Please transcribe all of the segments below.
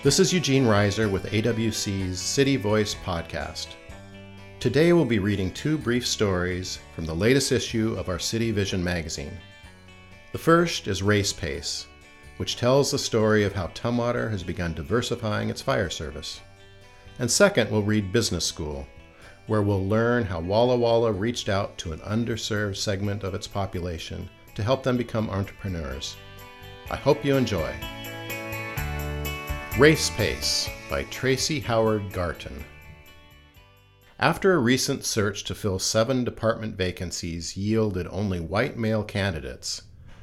This is Eugene Reiser with AWC's City Voice podcast. Today we'll be reading two brief stories from the latest issue of our City Vision magazine. The first is Race Pace, which tells the story of how Tumwater has begun diversifying its fire service. And second, we'll read Business School, where we'll learn how Walla Walla reached out to an underserved segment of its population to help them become entrepreneurs. I hope you enjoy. Race Pace by Tracy Howard Garton. After a recent search to fill seven department vacancies yielded only white male candidates,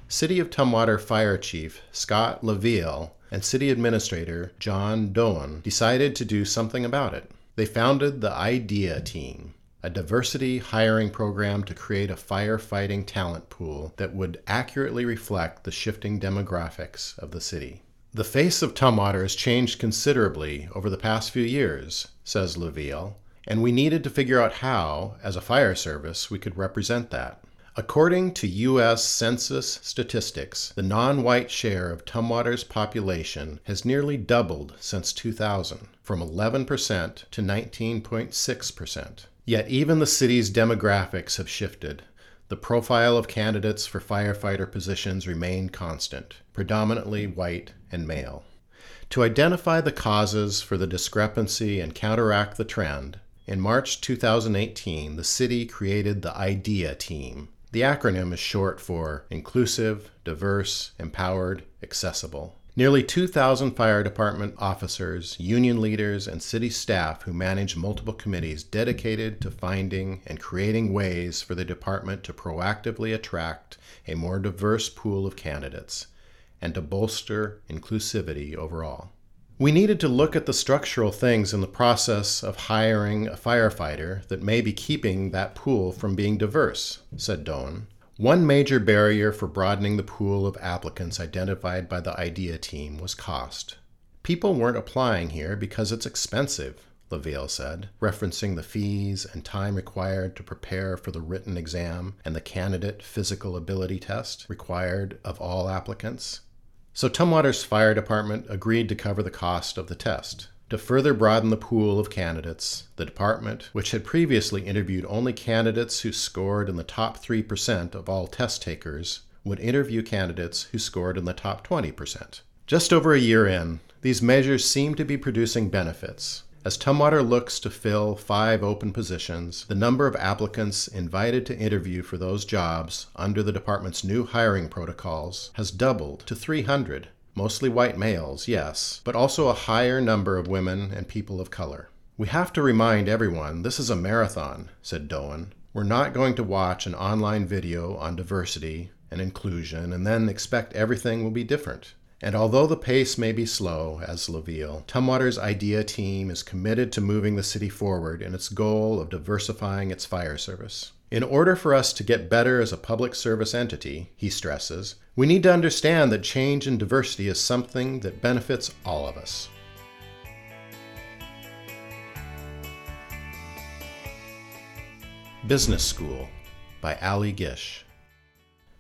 City of Tumwater Fire Chief Scott LaVille and City Administrator John Doan decided to do something about it. They founded the IDEA Team, a diversity hiring program to create a firefighting talent pool that would accurately reflect the shifting demographics of the city. The face of Tumwater has changed considerably over the past few years, says LaVille, and we needed to figure out how, as a fire service, we could represent that. According to U.S. Census statistics, the non white share of Tumwater's population has nearly doubled since 2000, from 11% to 19.6%. Yet even the city's demographics have shifted. The profile of candidates for firefighter positions remained constant, predominantly white and male. To identify the causes for the discrepancy and counteract the trend, in March 2018, the city created the IDEA team. The acronym is short for Inclusive, Diverse, Empowered, Accessible. Nearly 2,000 fire department officers, union leaders, and city staff who manage multiple committees dedicated to finding and creating ways for the department to proactively attract a more diverse pool of candidates and to bolster inclusivity overall. We needed to look at the structural things in the process of hiring a firefighter that may be keeping that pool from being diverse, said Doan. One major barrier for broadening the pool of applicants identified by the IDEA team was cost. People weren't applying here because it's expensive, LaVille said, referencing the fees and time required to prepare for the written exam and the candidate physical ability test required of all applicants. So Tumwater's fire department agreed to cover the cost of the test. To further broaden the pool of candidates, the department, which had previously interviewed only candidates who scored in the top 3% of all test takers, would interview candidates who scored in the top 20%. Just over a year in, these measures seem to be producing benefits. As Tumwater looks to fill five open positions, the number of applicants invited to interview for those jobs under the department's new hiring protocols has doubled to 300. Mostly white males, yes, but also a higher number of women and people of color. We have to remind everyone this is a marathon, said Doan. We're not going to watch an online video on diversity and inclusion and then expect everything will be different. And although the pace may be slow, as LaVille, Tumwater's IDEA team is committed to moving the city forward in its goal of diversifying its fire service. In order for us to get better as a public service entity, he stresses, we need to understand that change and diversity is something that benefits all of us. Business School by Ali Gish.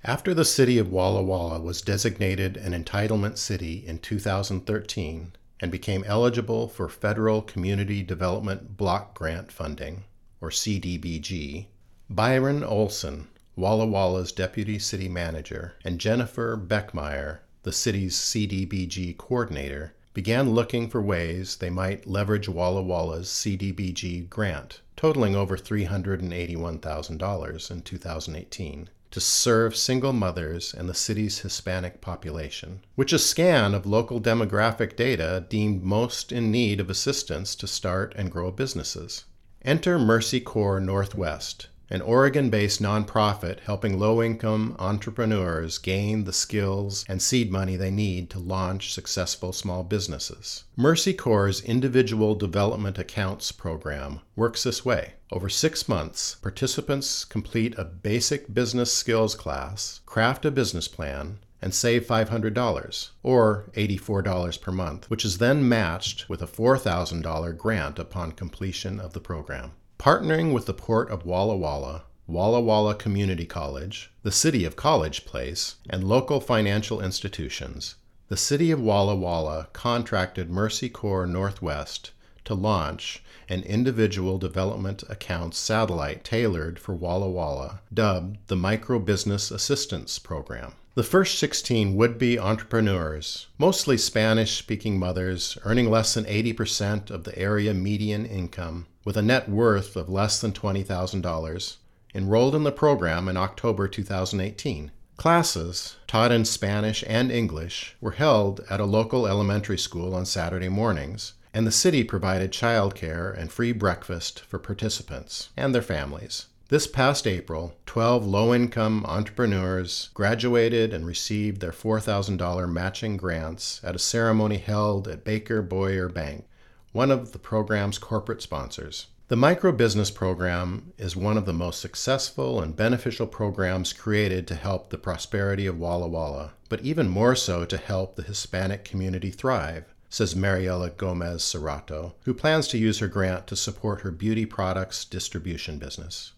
After the city of Walla Walla was designated an entitlement city in 2013 and became eligible for Federal Community Development Block Grant Funding, or CDBG, Byron Olson, Walla Walla's deputy city manager, and Jennifer Beckmeyer, the city's CDBG coordinator, began looking for ways they might leverage Walla Walla's CDBG grant, totaling over $381,000 in 2018 to serve single mothers and the city's Hispanic population, which a scan of local demographic data deemed most in need of assistance to start and grow businesses. Enter Mercy Corps Northwest, an Oregon based nonprofit helping low income entrepreneurs gain the skills and seed money they need to launch successful small businesses. Mercy Corps' Individual Development Accounts program works this way. Over six months, participants complete a basic business skills class, craft a business plan, and save $500, or $84 per month, which is then matched with a $4,000 grant upon completion of the program. Partnering with the Port of Walla Walla, Walla Walla Community College, the City of College Place, and local financial institutions, the city of Walla Walla contracted Mercy Corps Northwest to launch an individual development account satellite tailored for Walla Walla, dubbed the Micro Business Assistance Program. The first 16 would be entrepreneurs, mostly Spanish speaking mothers, earning less than 80% of the area median income, with a net worth of less than $20,000, enrolled in the program in October 2018. Classes, taught in Spanish and English, were held at a local elementary school on Saturday mornings, and the city provided childcare and free breakfast for participants and their families. This past April, 12 low income entrepreneurs graduated and received their $4,000 matching grants at a ceremony held at Baker Boyer Bank, one of the program's corporate sponsors. The Micro Business Program is one of the most successful and beneficial programs created to help the prosperity of Walla Walla, but even more so to help the Hispanic community thrive says Mariela Gomez Serrato, who plans to use her grant to support her beauty products distribution business.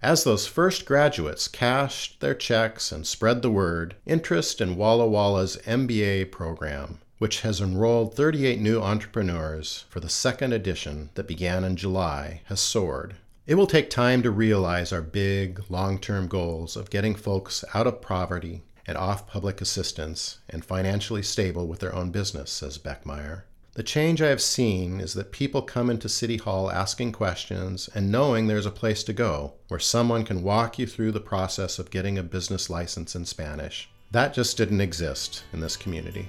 As those first graduates cashed their checks and spread the word, interest in Walla Walla's MBA program, which has enrolled 38 new entrepreneurs for the second edition that began in July, has soared. It will take time to realize our big, long term goals of getting folks out of poverty and off public assistance and financially stable with their own business, says Beckmeyer. The change I have seen is that people come into City Hall asking questions and knowing there's a place to go where someone can walk you through the process of getting a business license in Spanish. That just didn't exist in this community.